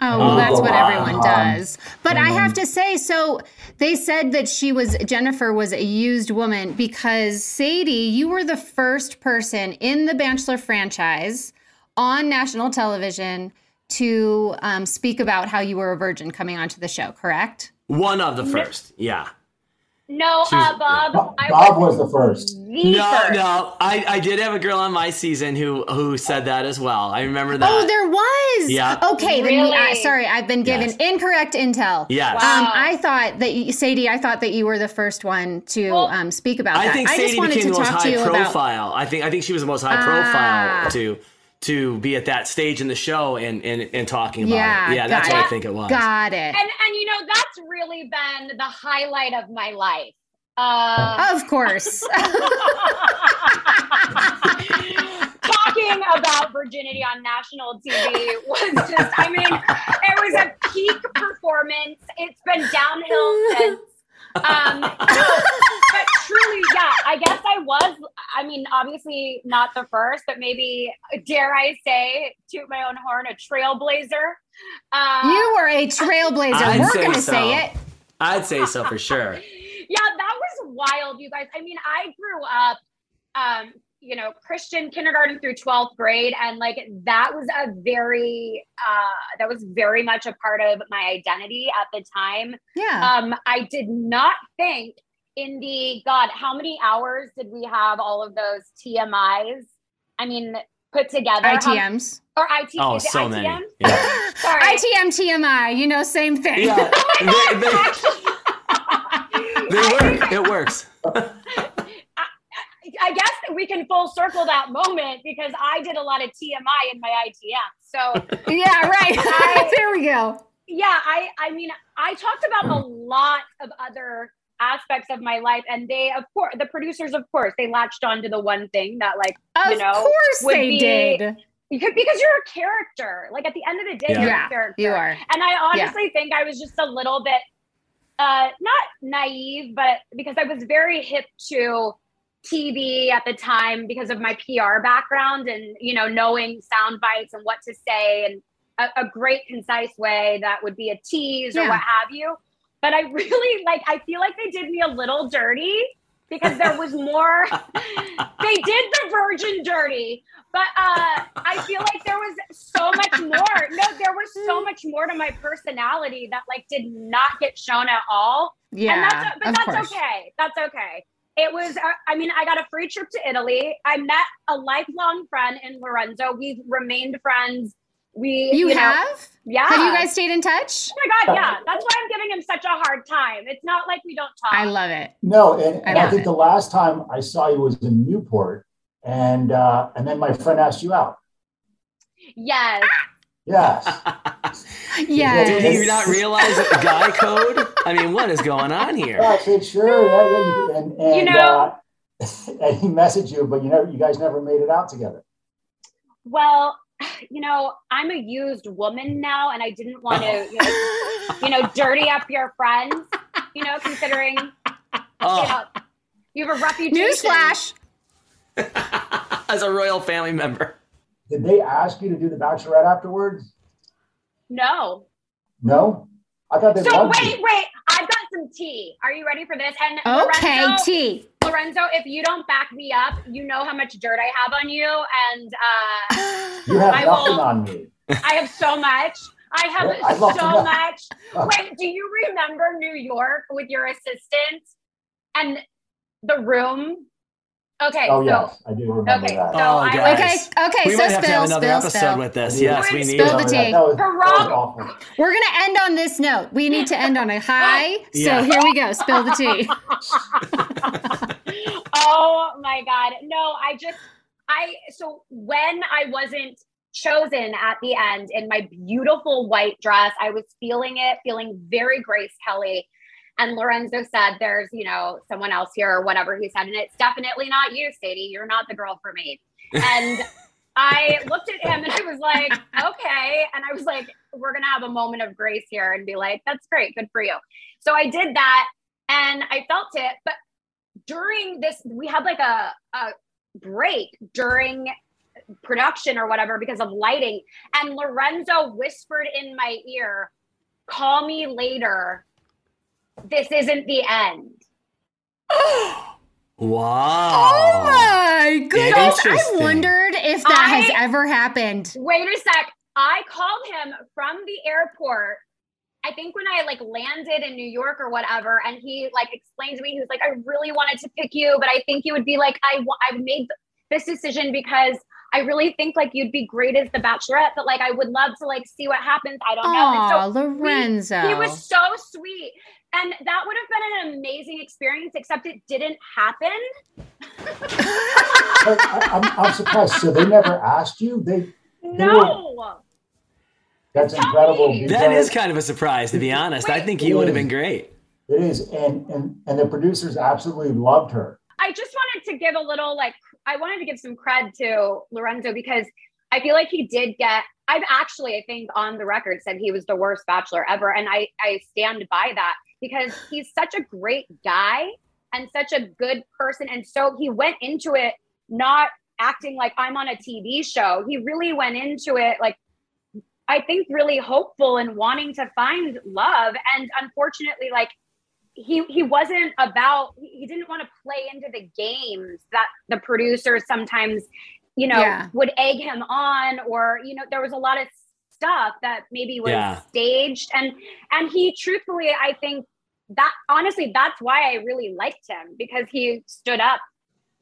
Oh, well, that's what wow. everyone does. But I have Um, to say, so they said that she was Jennifer was a used woman because Sadie, you were the first person in the Bachelor franchise on national television to um, speak about how you were a virgin coming onto the show. Correct? One of the first, yeah. No, was- uh, Bob. Bob, I Bob was the first. the No, first. no, I, I did have a girl on my season who who said that as well. I remember that. Oh, there was. Yeah. Okay. Then we, uh, Really? sorry, I've been given Yes. incorrect intel. Yes. Wow. Um, I thought that you, Sadie, I thought that you were the first one to Well, um, speak about I that. think I just Sadie wanted became to the most high you about. profile. I think I think she was the most high Ah. profile to to be at that stage in the show and and, and talking about Yeah, it. Yeah, that's got what I think it was. Got it. And and you know that's really been the highlight of my life. Uh, Of course. talking talking about virginity on national TV was just, I mean, it was a peak performance. It's been downhill since. Um, but truly, yeah, I guess I was, I mean, obviously not the first, but maybe, dare I say, toot my own horn, a trailblazer. Uh, You were a trailblazer. I'd We're going to so. say it. I'd say so for sure. yeah, that was wild, you guys. I mean, I grew up, um, you know, Christian kindergarten through 12th grade. And like that was a very, uh, that was very much a part of my identity at the time. Yeah. Um, I did not think in the, God, how many hours did we have all of those TMIs? I mean, put together. How- ITMs. or IT. Oh, is it so ITM? many. Yeah. Sorry. ITM, TMI, you know, same thing. Yeah. they, they, they work. It works. I guess that we can full circle that moment because I did a lot of TMI in my ITM. So yeah, right. I- there we go. yeah, I I mean I talked about a lot of other aspects of my life and they of course the producers of course they latched onto the one thing that like Of you know course would they be- did. because, because you're a character like at the end of the day Yeah. you're Yeah, a character you are. and I honestly think I was just a little bit uh not naive but because I was very hip to TV at the time because of my PR background and you know knowing sound bites and what to say and a, a great concise way that would be a tease or what have you. But I really like I feel like they did me a little dirty because there was more they did the virgin dirty but uh i feel like there was so much more. No there was so much more to my personality that like did not get shown at all. Yeah, and that's but that's course. okay. That's okay it was uh, i mean i got a free trip to italy i met a lifelong friend in lorenzo we've remained friends we You, you, know, have? yeah Have you guys stayed in touch? oh my god yeah that's why i'm giving him such a hard time it's not like we don't talk I love it. No, and, and I I, think it. the last time I saw you was in Newport, and uh, and then my friend asked you out. yes Yes. Yeah. Did you not realize the guy code? I mean, what is going on here? Yeah, I said sure. Yeah, yeah. you- And, and, You know- uh, and he messaged you, but you know, you guys never made it out together. Well, you know, I'm a used woman now, and I didn't want to, you know, you know, dirty up your friends. You know, considering you, Oh, know, you have a reputation. Newsflash. as a royal family member. Did they ask you to do the Bachelorette afterwards? No. No. I thought they So wait, you. wait. I've got some tea. Are you ready for this? And Okay, Lorenzo, T. Lorenzo, if you don't back me up, you know how much dirt I have on you, and uh, You have I nothing will- on me. I have so much. I have Yeah, I'd love to so much. Wait, do you remember New York with your assistant and the room? Okay, Oh so yes, I do remember okay, that. so Oh, I guys. Okay, okay, we so might have to have another spill, episode spill. with this. Yes, we Spill need the it. Remember tea. That was, was Hurrah! awful. We're going to end on this note. We need to end on a high. Yeah. So here we go. Spill the tea. oh my god no i just i so when i wasn't chosen at the end in my beautiful white dress i was feeling it feeling very grace kelly and lorenzo said there's you know someone else here or whatever he said. And it's definitely not you sadie. You're not the girl for me. And i looked at him and i was like okay. And i was like we're gonna have a moment of grace here and be like that's great good for you. So i did that and i felt it. But during this we had like a, a break during production or whatever because of lighting. And lorenzo whispered in my ear call me later this isn't the end Wow. Oh my goodness. I wondered if that has ever happened. wait a sec i called him from the airport i think when i like landed in new york or whatever and he like explained to me he was like i really wanted to pick you but i think you would be like i wa- i've made this decision because I really think like you'd be great as the Bachelorette, but like I would love to like see what happens. I don't know. And Oh, so we- Lorenzo. He was so sweet. And that would have been an amazing experience, except it didn't happen. But I, I'm, I'm surprised. So they never asked you. They No. that's Tell incredible. me. That because is kind of a surprise, to be honest. I think you would have been great. It is, and and and the producers absolutely loved her. I just wanted to give a little like I wanted to give some cred to Lorenzo because I feel like he did get. I've actually, I think, on the record said he was the worst bachelor ever, and I I stand by that because he's such a great guy and such a good person, and so he went into it not acting like I'm on a TV show. He really went into it like I think really hopeful and wanting to find love, and unfortunately, like he he wasn't about he didn't want to play into the games that the producers sometimes you know Yeah. would egg him on or you know there was a lot of stuff that maybe was Yeah. staged and and he truthfully i think that honestly that's why i really liked him because he stood up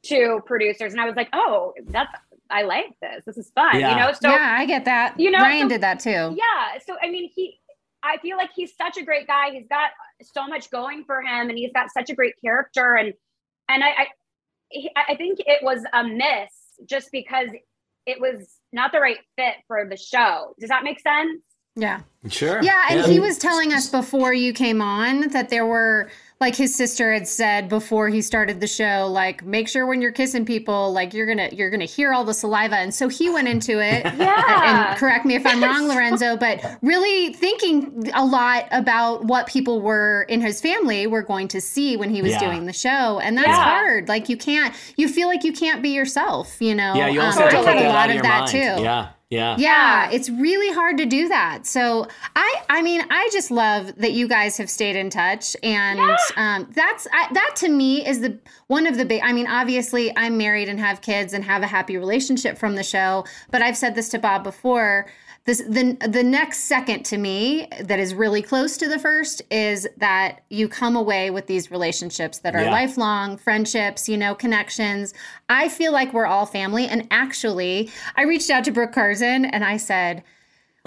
to producers and i was like oh that's i like this this is fun Yeah. you know so yeah, I get that. you know, Ryan so- did that too. yeah. So I mean, he I feel like he's such a great guy. He's got so much going for him, and he's got such a great character. And and I I, I think it was a miss just because it was not the right fit for the show. Does that make sense? Yeah. Sure. Yeah, and he was telling us before you came on that there were like his sister had said before he started the show like make sure when you're kissing people like you're going to you're going to hear all the saliva and so he went into it Yeah. and correct me if I'm wrong Lorenzo but really thinking a lot about what people were in his family were going to see when he was Yeah. doing the show and that's Yeah. hard like you can't you feel like you can't be yourself you know Yeah, you also Um, have to I put a lot of of that mind. too Yeah. Yeah. yeah, it's really hard to do that. So I, I mean, I just love that you guys have stayed in touch, and um, that's I, that to me is the one of the big. I mean, obviously, I'm married and have kids and have a happy relationship from the show. But I've said this to Bob before. This the the next second to me that is really close to the first is that you come away with these relationships that are Yeah. lifelong friendships, you know, connections. I feel like we're all family. And actually, I reached out to Brooke Carson and I said,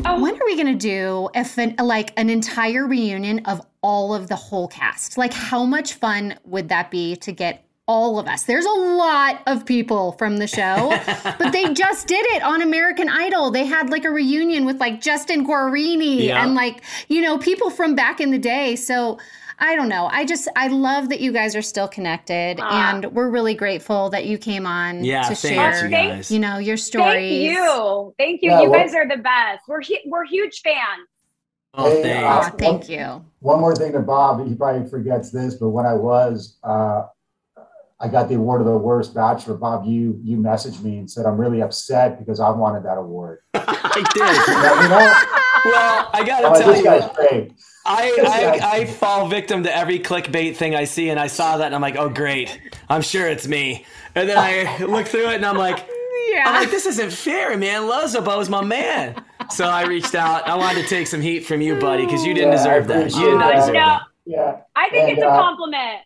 oh. when are we going to do if an, like an entire reunion of all of the whole cast? Like, how much fun would that be to get all of us? There's a lot of people from the show, but they just did it on American Idol. They had like a reunion with like Justin Guarini Yeah. and like, you know, people from back in the day. So, I don't know. I just I love that you guys are still connected, Ah. and we're really grateful that you came on Yeah, to thanks, share, you guys. you know, your story. Thank you. Thank you. Yeah, you well- guys are the best. We're hu- we're huge fans. Oh, Hey, thanks. Aw, thank you. One more thing to Bob, he probably forgets this, but when I was, uh, I got the award of the worst bachelor. Bob, you you messaged me and said I'm really upset because I wanted that award. I did. You know, Well, I gotta like, tell you, guy's. I, I I fall victim to every clickbait thing I see, and I saw that, and I'm like, oh great, I'm sure it's me. And then I look through it, and I'm like, yeah, I'm like, this isn't fair, man. Lozobo is my man. So I reached out. I wanted to take some heat from you, buddy, because you didn't Yeah, deserve that. You did not deserve No, that. Yeah, I think And, it's a uh, compliment.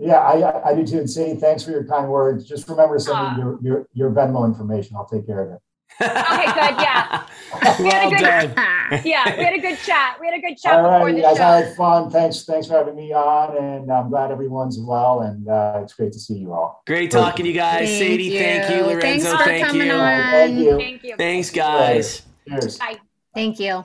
Yeah, I I do too. And Sadie, thanks for your kind words. Just remember to send Aw. me your, your your Venmo information. I'll take care of it. Okay, good. Yeah, We had a good- done. yeah. We had a good chat. We had a good chat All before right, the you guys, show. I had fun. Thanks, thanks for having me on, and I'm glad everyone's well. And uh, it's great to see you all. Great talking to you guys. Thank Sadie, thank you. you. Lorenzo, Thanks for thank coming you. on. Thank you. Thank you. Thanks, guys. Cheers. Bye. Thank you.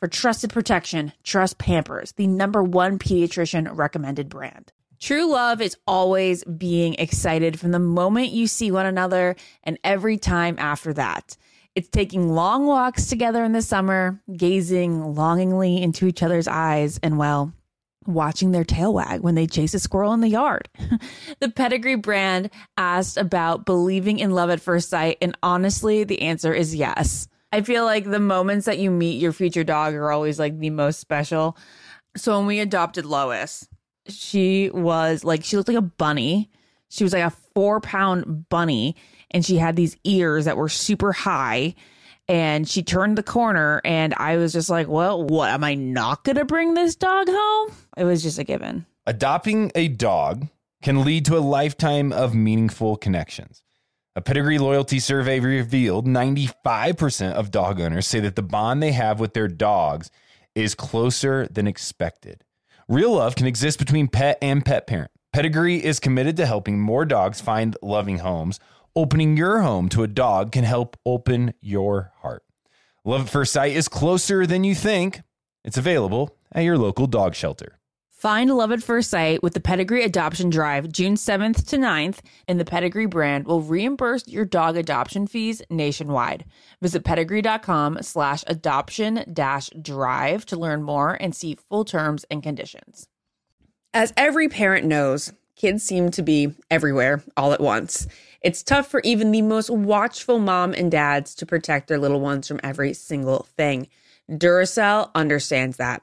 For trusted protection, trust Pampers, the number one pediatrician recommended brand. True love is always being excited from the moment you see one another and every time after that. It's taking long walks together in the summer, gazing longingly into each other's eyes, and well, watching their tail wag when they chase a squirrel in the yard. the Pedigree brand asked about believing in love at first sight, and honestly, the answer is yes. I feel like the moments that you meet your future dog are always like the most special. So when we adopted Lois, she was like she looked like a bunny. She was like a four pound bunny, and she had these ears that were super high. And she turned the corner, and I was just like, "Well, what am I not gonna bring this dog home?" It was just a given. Adopting a dog can lead to a lifetime of meaningful connections. A pedigree loyalty survey revealed 95% of dog owners say that the bond they have with their dogs is closer than expected. Real love can exist between pet and pet parent. Pedigree is committed to helping more dogs find loving homes. Opening your home to a dog can help open your heart. Love at First Sight is closer than you think. It's available at your local dog shelter. Find love at first sight with the Pedigree Adoption Drive June 7th to 9th, and the Pedigree brand will reimburse your dog adoption fees nationwide. Visit pedigree.com slash adoption dash drive to learn more and see full terms and conditions. As every parent knows, kids seem to be everywhere all at once. It's tough for even the most watchful mom and dads to protect their little ones from every single thing. Duracell understands that.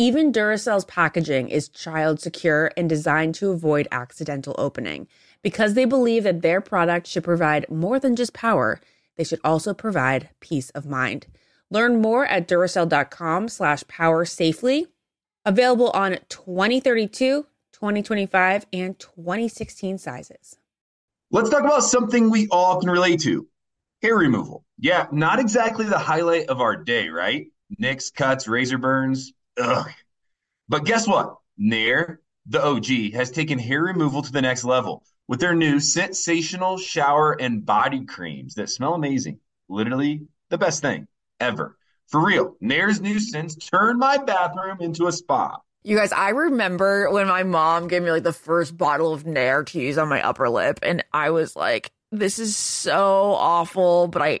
Even Duracell's packaging is child secure and designed to avoid accidental opening. Because they believe that their product should provide more than just power, they should also provide peace of mind. Learn more at Duracell.com slash power safely. Available on 2032, 2025, and 2016 sizes. Let's talk about something we all can relate to hair removal. Yeah, not exactly the highlight of our day, right? Nicks, cuts, razor burns. Ugh. But guess what? Nair, the OG, has taken hair removal to the next level with their new sensational shower and body creams that smell amazing. Literally the best thing ever. For real, Nair's new scents turned my bathroom into a spa. You guys, I remember when my mom gave me like the first bottle of Nair to use on my upper lip, and I was like, this is so awful, but I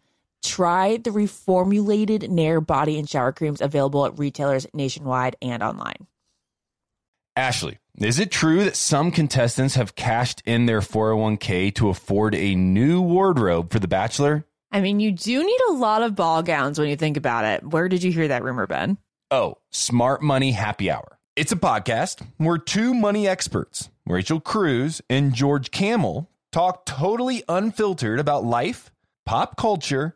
Try the reformulated Nair body and shower creams available at retailers nationwide and online. Ashley, is it true that some contestants have cashed in their 401k to afford a new wardrobe for The Bachelor? I mean, you do need a lot of ball gowns when you think about it. Where did you hear that rumor, Ben? Oh, Smart Money Happy Hour. It's a podcast where two money experts, Rachel Cruz and George Kamel, talk totally unfiltered about life, pop culture,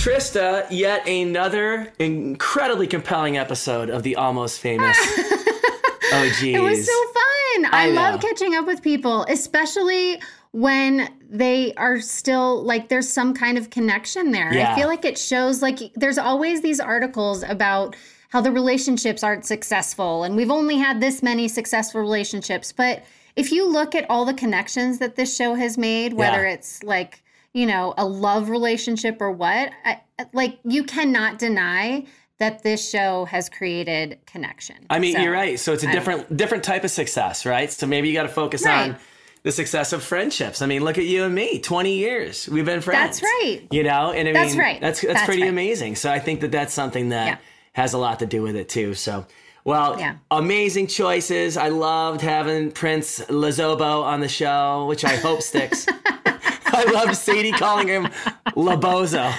Trista, yet another incredibly compelling episode of the Almost Famous oh, OGs. It was so fun. I, I love catching up with people, especially when they are still like there's some kind of connection there. Yeah. I feel like it shows like there's always these articles about how the relationships aren't successful and we've only had this many successful relationships, but if you look at all the connections that this show has made, whether Yeah. it's like, you know, a love relationship or what, I, like you cannot deny that this show has created connection. I mean, So, you're right. So it's a different different type of success, right? So maybe you got to focus Right. on the success of friendships. I mean, look at you and me. 20 years. We've been friends. That's right. You know, and I That's mean, right. That's that's, That's pretty right. amazing. So I think that that's something that Yeah. has a lot to do with it too. So, well, Yeah. amazing choices. I loved having Prince Lozobo on the show, which I hope sticks. I love Sadie calling him Labozo.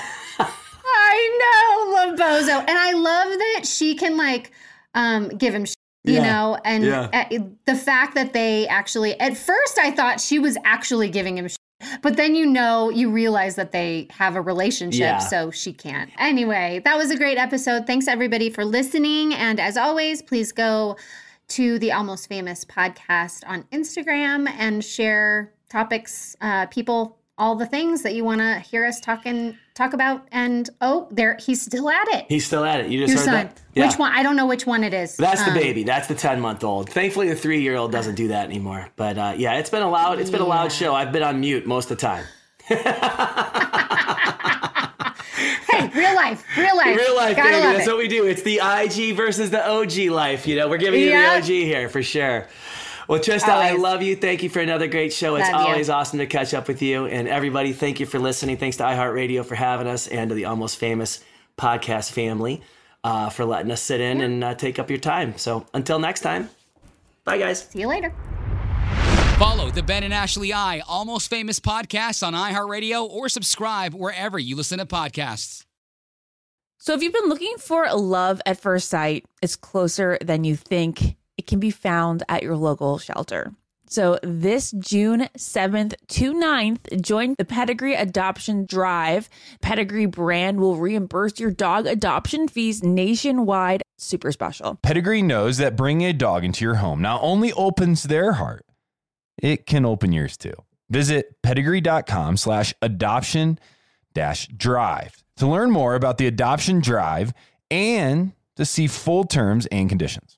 I know, Labozo. And I love that she can like um give him sh- you Yeah. know, and Yeah. the fact that they actually at first I thought she was actually giving him sh- but then you know, you realize that they have a relationship, Yeah. so she can't. Anyway, that was a great episode. Thanks everybody for listening. And as always, please go to the Almost Famous podcast on Instagram and share topics, uh, people, all the things that you want to hear us talking talk about. And oh, there he's still at it. He's still at it. You just Your heard son. that? Yeah. Which one? I don't know which one it is. That's the Um, baby. That's the ten month old. Thankfully, the three year old doesn't do that anymore. But uh, yeah, it's been a loud. It's been a loud show. I've been on mute most of the time. Hey, real life, real life, Real life, Gotta baby. That's it. what we do. It's the IG versus the OG life. You know, we're giving you Yeah. the OG here for sure. Well, Trista, I love you. Thank you for another great show. It's Love you. always awesome to catch up with you. And everybody, thank you for listening. Thanks to iHeartRadio for having us and to the Almost Famous podcast family uh, for letting us sit in and uh, take up your time. So until next time, bye, guys. See you later. Follow the Ben and Ashley I Almost Famous podcast on iHeartRadio or subscribe wherever you listen to podcasts. So if you've been looking for love at first sight, it's closer than you think. It can be found at your local shelter. So this June 7th to 9th, join the Pedigree Adoption Drive. Pedigree brand will reimburse your dog adoption fees nationwide. Super special. Pedigree knows that bringing a dog into your home not only opens their heart, it can open yours too. Visit pedigree.com slash adoption dash drive to learn more about the adoption drive and to see full terms and conditions.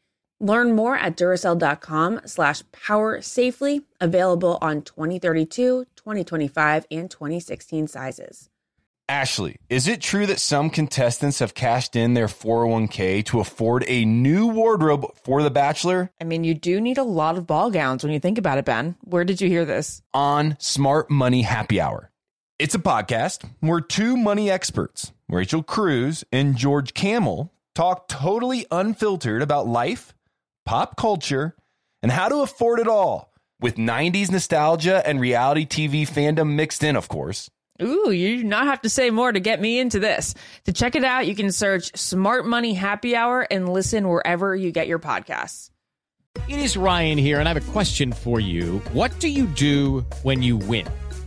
Learn more at Duracell.com slash power safely, available on 2032, 2025, and 2016 sizes. Ashley, is it true that some contestants have cashed in their 401k to afford a new wardrobe for The Bachelor? I mean, you do need a lot of ball gowns when you think about it, Ben. Where did you hear this? on Smart Money Happy Hour. It's a podcast where two money experts, Rachel Cruz and George Kamel, talk totally unfiltered about life, pop culture, and how to afford it all with 90s nostalgia and reality TV fandom mixed in, of course. Ooh, you do not have to say more to get me into this. To check it out, you can search Smart Money Happy Hour and listen wherever you get your podcasts. It is Ryan here, and I have a question for you. What do you do when you win?